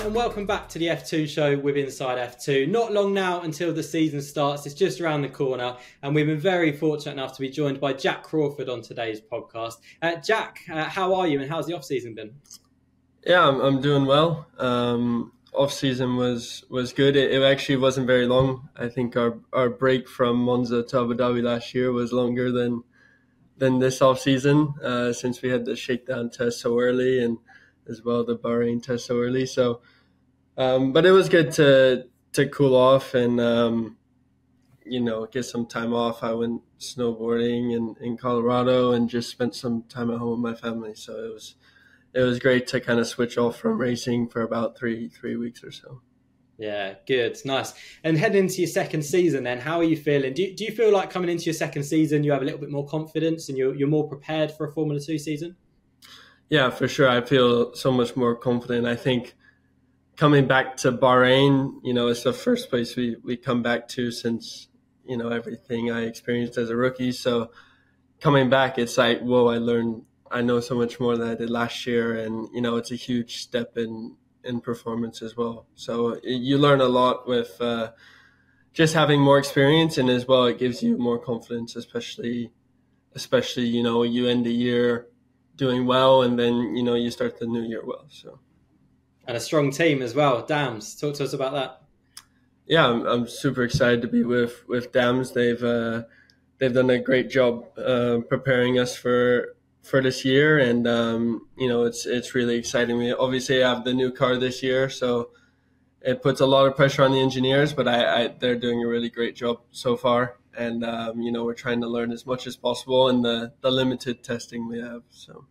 and welcome back to the F2 show with Inside F2. Not long now until the season starts, it's just around the corner, and we've been very fortunate enough to be joined by Jak Crawford on today's podcast. Uh, Jak, uh, how are you, and how's the off season been? Yeah, I'm, I'm doing well. Um, off season was was good. It, it, actually wasn't very long. I think our our break from Monza to Abu Dhabi last year was longer than than this off season uh, since we had the shakedown test so early and as well, the Bahrain test so early. So, um, but it was good to to cool off and um, you know get some time off. I went snowboarding in, in Colorado and just spent some time at home with my family. So it was it was great to kind of switch off from racing for about three three weeks or so. Yeah, good, nice. And heading into your second season, then, how are you feeling? Do you, do you feel like coming into your second season, you have a little bit more confidence and you're, you're more prepared for a Formula Two season? Yeah, for sure. I feel so much more confident. I think coming back to Bahrain, you know, it's the first place we, we come back to since, you know, everything I experienced as a rookie. So coming back, it's like, whoa, I learned, I know so much more than I did last year. And, you know, it's a huge step in, in performance as well. So you learn a lot with uh, just having more experience. And as well, it gives you more confidence, especially, especially, you know, you end the year doing well, and then you know you start the new year well. So, and a strong team as well. Dams, talk to us about that. Yeah, I'm, I'm super excited to be with with Dams. They've uh, they've done a great job uh, preparing us for for this year, and um, you know it's it's really exciting. We obviously have the new car this year, so it puts a lot of pressure on the engineers, but I, I they're doing a really great job so far and um, you know we're trying to learn as much as possible in the the limited testing we have. So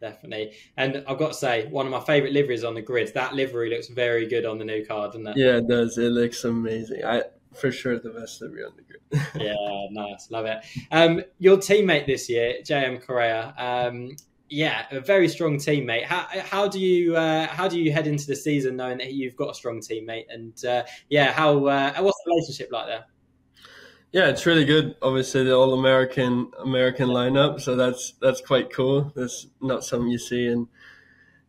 definitely. And I've got to say, one of my favourite liveries on the grid. That livery looks very good on the new car, doesn't it? Yeah, it does. It looks amazing. I for sure the best livery on the grid. yeah, nice, love it. Um, your teammate this year, JM Correa. Um, yeah, a very strong teammate. How, how do you uh, how do you head into the season knowing that you've got a strong teammate? And uh, yeah, how uh, what's the relationship like there? Yeah, it's really good. Obviously, the all American American lineup, so that's that's quite cool. That's not something you see in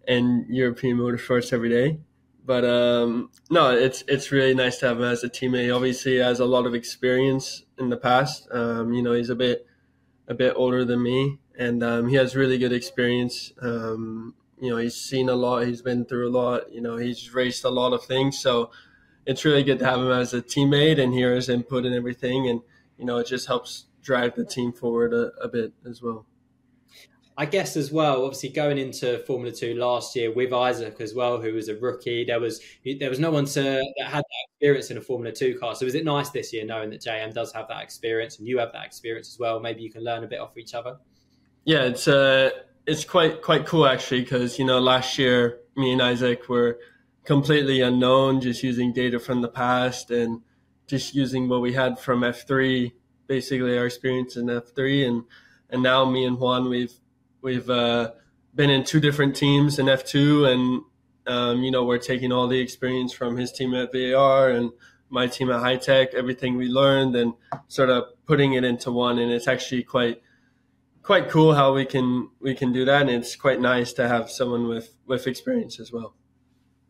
in European motorsports every day. But um, no, it's it's really nice to have him as a teammate. Obviously, he has a lot of experience in the past. Um, you know, he's a bit a bit older than me, and um, he has really good experience. Um, you know, he's seen a lot. He's been through a lot. You know, he's raced a lot of things. So it's really good to have him as a teammate and hear his input and everything. And, you know, it just helps drive the team forward a, a bit as well. I guess as well, obviously going into Formula Two last year with Isaac as well, who was a rookie. There was there was no one to that had that experience in a Formula Two car. So was it nice this year knowing that JM does have that experience and you have that experience as well? Maybe you can learn a bit off each other. Yeah, it's uh, it's quite quite cool actually because you know last year me and Isaac were completely unknown, just using data from the past and just using what we had from F3, basically our experience in F3, and and now me and Juan we've we've uh, been in two different teams in F2, and um, you know we're taking all the experience from his team at VAR and my team at Hitech, everything we learned, and sort of putting it into one, and it's actually quite quite cool how we can we can do that, and it's quite nice to have someone with with experience as well.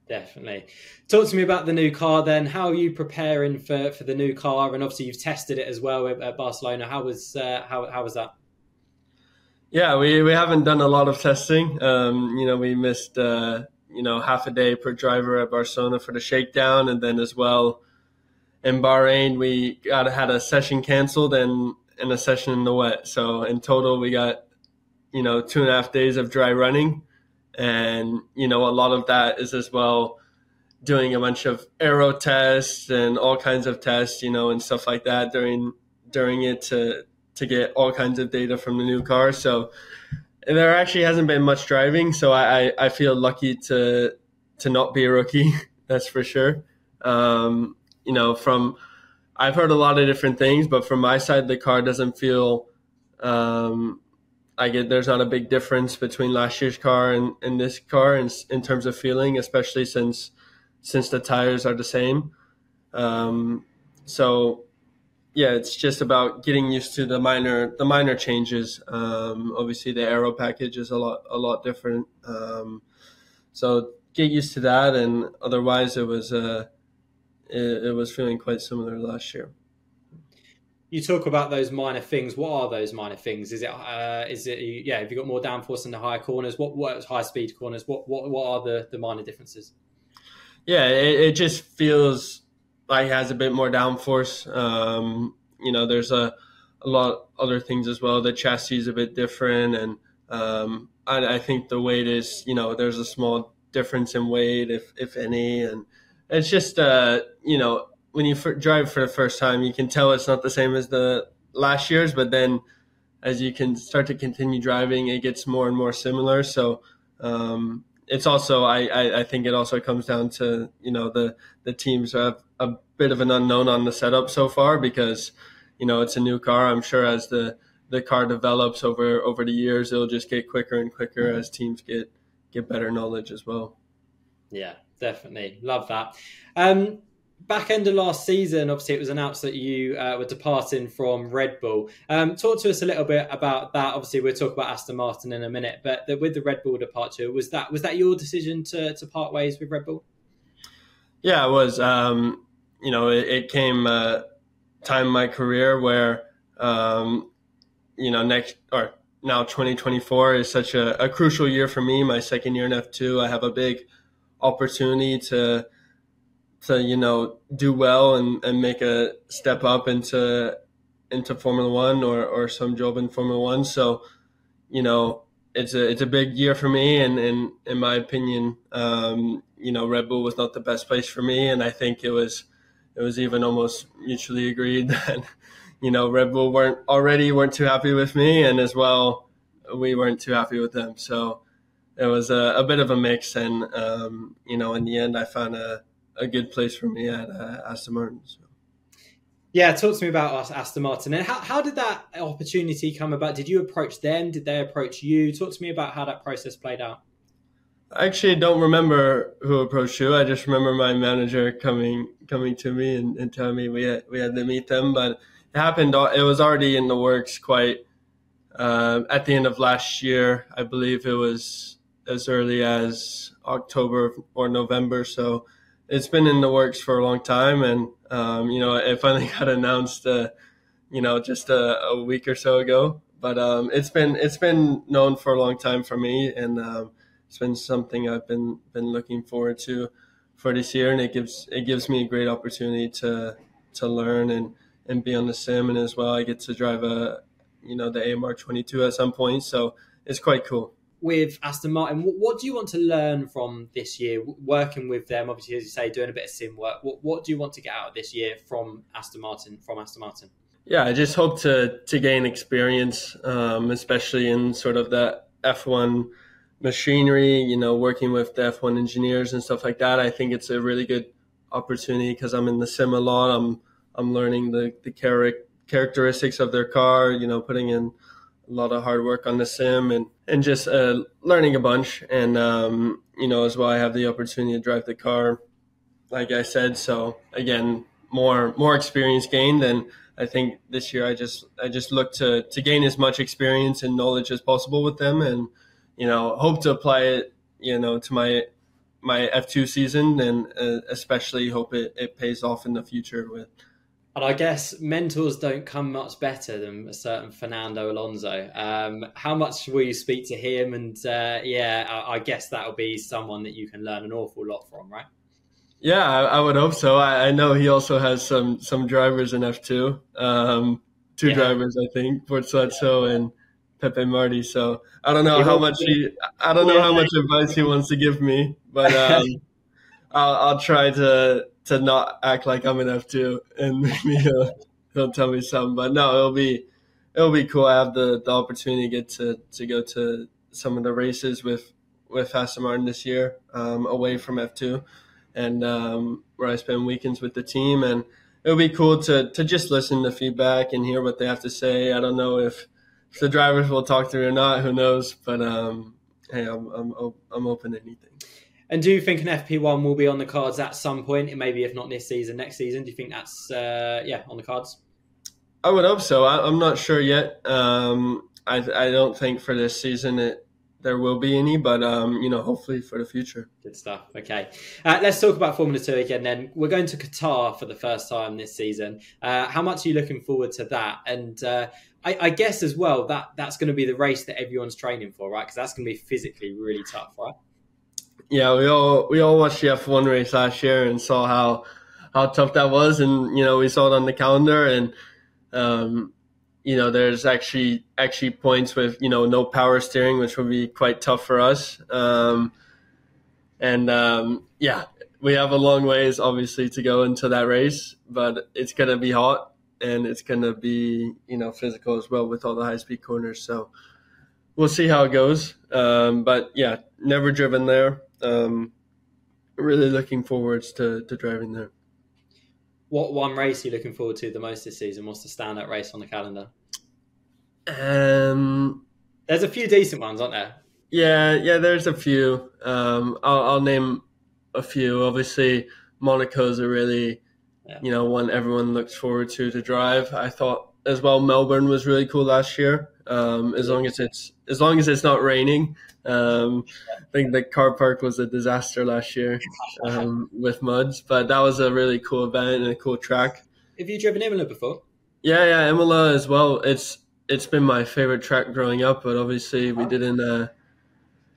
Definitely. Talk to me about the new car then. How are you preparing for, for the new car? And obviously you've tested it as well at Barcelona. How was uh, how how was that? Yeah, we, we haven't done a lot of testing. Um, you know, we missed uh, you know half a day per driver at Barcelona for the shakedown, and then as well in Bahrain we got had a session canceled and and a session in the wet. So in total we got you know two and a half days of dry running and you know a lot of that is as well doing a bunch of aero tests and all kinds of tests you know and stuff like that during during it to to get all kinds of data from the new car. So there actually hasn't been much driving so i i feel lucky to to not be a rookie that's for sure. Um, you know from i've heard a lot of different things but from my side the car doesn't feel um, I get there's not a big difference between last year's car and, and this car in, in terms of feeling, especially since since the tires are the same. Um, so yeah, it's just about getting used to the minor the minor changes. Um, obviously, the aero package is a lot a lot different. Um, so get used to that, and otherwise it was uh, it, it was feeling quite similar last year. You talk about those minor things. What are those minor things? Is it uh, is it yeah? Have you got more downforce in the higher corners? What what high speed corners? What what what are the the minor differences? Yeah, it, it just feels like it has a bit more downforce. Um, you know, there's a a lot other things as well. The chassis is a bit different, and um, I, I, think the weight is you know there's a small difference in weight if if any, and it's just uh, you know when you f- drive for the first time, you can tell it's not the same as the last year's, but then as you can start to continue driving, it gets more and more similar. So um, it's also I, I, I think it also comes down to you know the the teams have a bit of an unknown on the setup so far because you know it's a new car. I'm sure as the the car develops over over the years, it'll just get quicker and quicker mm-hmm. as teams get get better knowledge as well. Yeah, definitely love that. Um, back end of last season, obviously, it was announced that you uh, were departing from Red Bull. Um, talk to us a little bit about that. Obviously, we'll talk about Aston Martin in a minute, but the, with the Red Bull departure, was that was that your decision to to part ways with Red Bull? Yeah, it was. Um, you know, it, it came uh, time in my career where um, you know next or now 2024 is such a, a crucial year for me. My second year in F2, I have a big opportunity to to you know do well and, and make a step up into into Formula One or, or some job in Formula One. So, you know, it's a it's a big year for me, and, and in my opinion, um, you know, Red Bull was not the best place for me, and I think it was it was even almost mutually agreed that you know Red Bull weren't already weren't too happy with me, and as well we weren't too happy with them. So it was a, a bit of a mix, and um, you know, in the end, I found a a good place for me at uh, Aston Martin. So. Yeah, talk to me about Aston Martin and how, how did that opportunity come about? Did you approach them? Did they approach you? Talk to me about how that process played out. I actually don't remember who approached you. I just remember my manager coming coming to me and, and telling me we had, we had to meet them. But it happened. It was already in the works quite uh, at the end of last year. I believe it was as early as October or November. So it's been in the works for a long time, and um, you know, it finally got announced, uh, you know, just a, a, week or so ago. But um, it's been it's been known for a long time for me, and um, it's been something I've been been looking forward to for this year, and it gives it gives me a great opportunity to to learn and and be on the sim, and as well, I get to drive a you know the AMR 22 at some point, so it's quite cool with Aston Martin, what, what, do you want to learn from this year working with them? Obviously, as you say, doing a bit of sim work. What, what do you want to get out of this year from Aston Martin? From Aston Martin? Yeah, I just hope to to gain experience, um, especially in sort of the F1 machinery. You know, working with the F1 engineers and stuff like that. I think it's a really good opportunity because I'm in the sim a lot. I'm I'm learning the the char- characteristics of their car. You know, putting in a lot of hard work on the sim and and just uh, learning a bunch. And um, you know, as well, I have the opportunity to drive the car, like I said. So again, more more experience gained, and I think this year I just I just look to to gain as much experience and knowledge as possible with them, and you know, hope to apply it, you know, to my my F2 season, and uh, especially hope it, it pays off in the future with and I guess mentors don't come much better than a certain Fernando Alonso. Um, how much will you speak to him? And uh, yeah, I, I, guess that'll be someone that you can learn an awful lot from, right? Yeah, I, I would hope so. I, I, know he also has some some drivers in F two, um, two yeah. drivers, I think, Bortoleto yeah. and Pepe Marti. So I don't know how much he, I don't know yeah. how much advice he wants to give me, but um, I'll, I'll try to to not act like I'm an F two, and maybe he'll, he'll tell me something. But no, it'll be it'll be cool. I have the, the opportunity to get to, to go to some of the races with with Aston Martin this year, um, away from F two, and um, where I spend weekends with the team, and it'll be cool to to just listen to feedback and hear what they have to say. I don't know if, if the drivers will talk to me or not. Who knows? But um, hey, I'm I'm I'm open to anything. And do you think an FP1 will be on the cards at some point? Maybe if not this season, next season. Do you think that's uh, yeah on the cards? I would hope so. I, am not sure yet. Um, I, I don't think for this season it, there will be any, but um, you know, hopefully for the future. Good stuff. Okay, uh, let's talk about Formula Two again. Then we're going to Qatar for the first time this season. Uh, how much are you looking forward to that? And uh, I, I, guess as well that that's going to be the race that everyone's training for, right? Because that's going to be physically really tough, right? Yeah, we all we all watched the F one race last year and saw how how tough that was, and you know we saw it on the calendar and. Um, you know, there's actually actually points with you know no power steering, which will be quite tough for us. Um, and um, yeah, we have a long ways obviously to go into that race, but it's gonna be hot and it's gonna be you know physical as well with all the high speed corners. So we'll see how it goes. Um, but yeah, never driven there. Um, really looking forwards to, to driving there. What one race are you looking forward to the most this season? What's the standout race on the calendar? Um, there's a few decent ones, aren't there? Yeah, yeah. There's a few. Um, I'll, I'll name a few. Obviously, Monaco's a really, yeah. you know, one everyone looks forward to to drive. I thought as well Melbourne was really cool last year. Um, as long as it's as long as it's not raining. Um, I think the car park was a disaster last year um, with muds, but that was a really cool event and a cool track. Have you driven Imola before? Yeah, yeah, Imola as well. It's it's been my favorite track growing up, but obviously we didn't uh,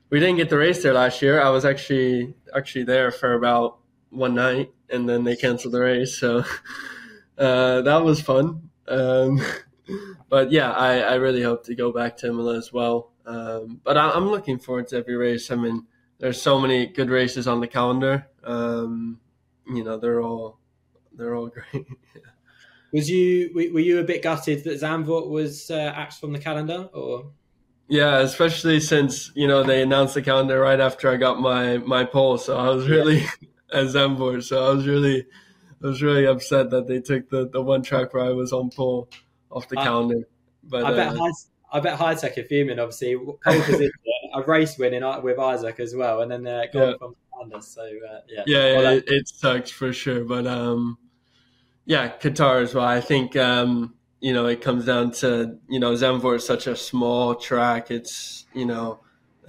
we didn't get the race there last year. I was actually actually there for about one night, and then they canceled the race, so uh, that was fun. Um, but yeah, I, I really hope to go back to Imola as well. Um, but I, am looking forward to every race. I mean, there's so many good races on the calendar. Um, you know, they're all they're all great. Was you were you a bit gutted that Zandvoort was uh, axed from the calendar, or? Yeah, especially since you know they announced the calendar right after I got my my pole, so I was really at Zandvoort, so I was really I was really upset that they took the, the one track where I was on pole off the calendar. But I bet uh, high, I bet Hitech are fuming. Obviously, pole position, a race winning with Isaac as well, and then uh, going yeah. from calendar. So uh, yeah, yeah, well, it, it, sucks for sure. But um, yeah, Qatar as well. I think um, you know it comes down to you know Zandvoort is such a small track. It's you know.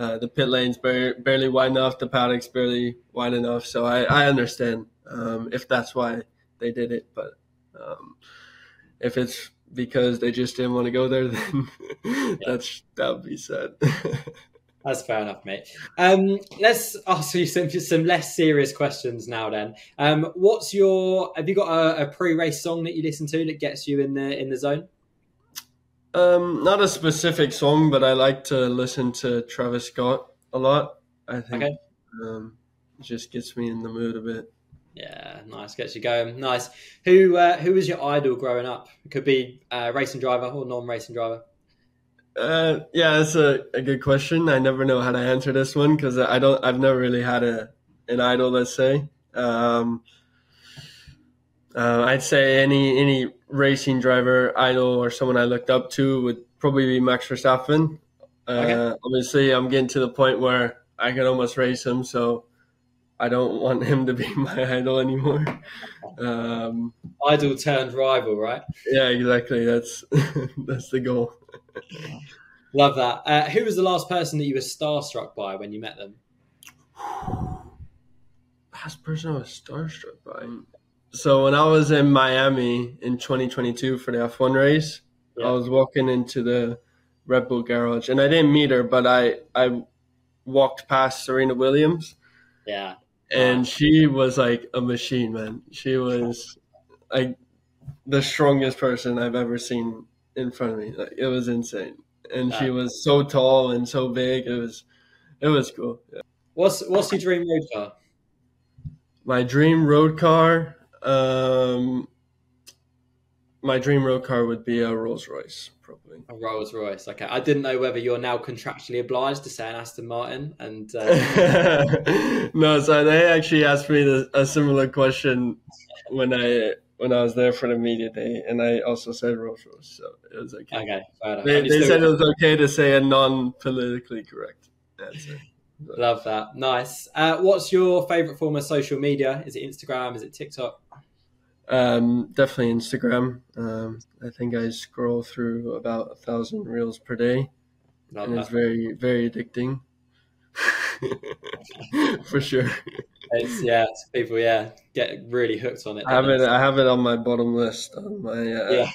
Uh, the pit lane's barely, barely wide enough. The paddock's barely wide enough. So I, I understand um, if that's why they did it. But um, if it's because they just didn't want to go there, then yeah. that's that would be sad. That's fair enough, mate. Um, let's ask you some some less serious questions now. Then, um, what's your? Have you got a, a, pre-race song that you listen to that gets you in the in the zone? Um, not a specific song, but I like to listen to Travis Scott a lot. I think okay. um, it just gets me in the mood a bit. Yeah, nice. Gets you going. Nice. Who uh, who was your idol growing up? It could be uh, racing driver or non-racing driver. Uh, yeah, that's a, a good question. I never know how to answer this one because I don't. I've never really had a an idol. Let's say. Um, uh, I'd say any any racing driver idol or someone I looked up to would probably be Max Verstappen. Uh, okay. Obviously, I'm getting to the point where I can almost race him, so I don't want him to be my idol anymore. Um, idol turned rival, right? Yeah, exactly. That's that's the goal. Love that. Uh, who was the last person that you were starstruck by when you met them? Last person I was starstruck by. So when I was in Miami in 2022 for the F1 race, yeah. I was walking into the Red Bull garage, and I didn't meet her, but I I walked past Serena Williams. Yeah. And she was like a machine, man. She was like the strongest person I've ever seen in front of me. Like it was insane, and she was so tall and so big. It was, it was cool. Yeah. What's What's your dream road car? My dream road car. Um, my dream road car would be a Rolls Royce, probably. A Rolls Royce. Okay, I didn't know whether you're now contractually obliged to say an Aston Martin, and uh... no. So they actually asked me the, a similar question when I when I was there for the media day, and I also said Rolls Royce, so it was okay. Okay, They, they said it was okay to say a non-politically correct answer. Love that. Nice. Uh, what's your favorite form of social media? Is it Instagram? Is it TikTok? Um, definitely Instagram. Um, I think I scroll through about a thousand reels per day, Love and that. it's very very addicting. for sure. It's, yeah, it's people yeah get really hooked on it. I have it. I have it on my bottom list on my uh, Yeah.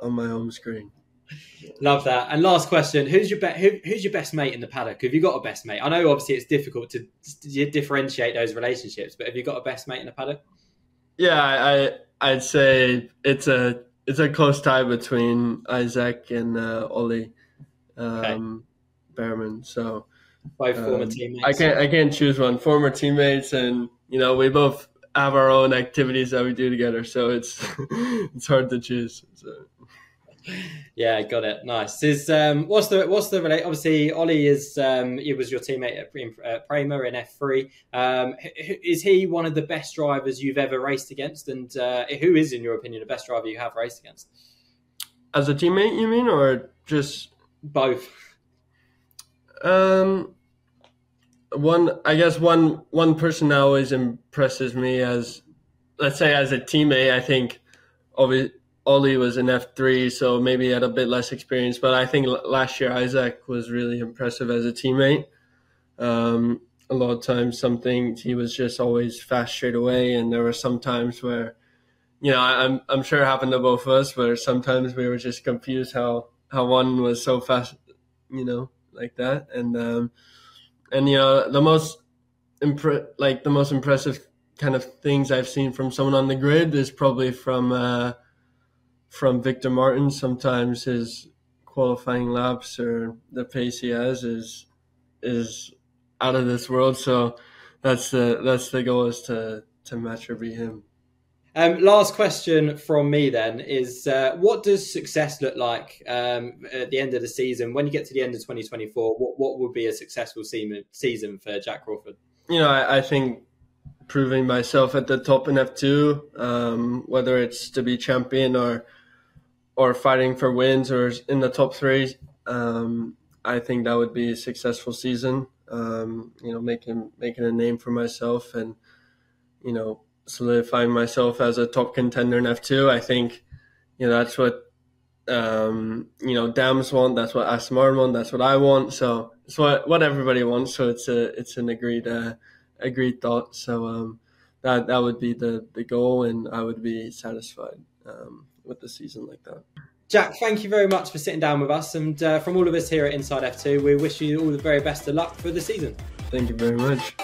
on my home screen. Love that. And last question: Who's your be- who, who's your best mate in the paddock? Have you got a best mate? I know obviously it's difficult to, to differentiate those relationships, but have you got a best mate in the paddock? Yeah, I I'd say it's a it's a close tie between Isaac and uh, Ollie um, Bearman. So Both former um, teammates. I can't I can't choose one. Former teammates, and you know we both have our own activities that we do together. So it's it's hard to choose. So. Yeah, got it. Nice. Is um, what's the what's the relate? Obviously, Ollie is um, he was your teammate at Prim- uh, in F three. Um, is he one of the best drivers you've ever raced against? And uh, who is, in your opinion, the best driver you have raced against? As a teammate, you mean, or just Both. Um, one, I guess one one person that always impresses me as, let's say, as a teammate. I think, obviously, Ollie was in F three, so maybe had a bit less experience. But I think last year Isaac was really impressive as a teammate. Um, a lot of times, some things he was just always fast straight away, and there were some times where, you know, I, I'm I'm sure it happened to both of us, where sometimes we were just confused how how one was so fast, you know, like that, and um, and you know the most impre- like the most impressive kind of things I've seen from someone on the grid is probably from uh, from Victor Martin. Sometimes his qualifying laps or the pace he has is is out of this world. So that's the that's the goal is to to match or beat him. Um, last question from me then is uh, what does success look like um, at the end of the season? When you get to the end of 2024, what, what would be a successful season, season for Jak Crawford? you know, I, I think proving myself at the top in F two, um, whether it's to be champion or or fighting for wins or in the top three, um, I think that would be a successful season. Um, you know, making making a name for myself and you know solidifying myself as a top contender in F two. I think you know that's what um, you know Dams want. That's what Martin want. That's what I want. So it's what what everybody wants. So it's a it's an agreed uh, agreed thought. So um, that that would be the the goal, and I would be satisfied um, with the season like that. Jak, thank you very much for sitting down with us. And uh, from all of us here at Inside F2, we wish you all the very best of luck for the season. Thank you very much.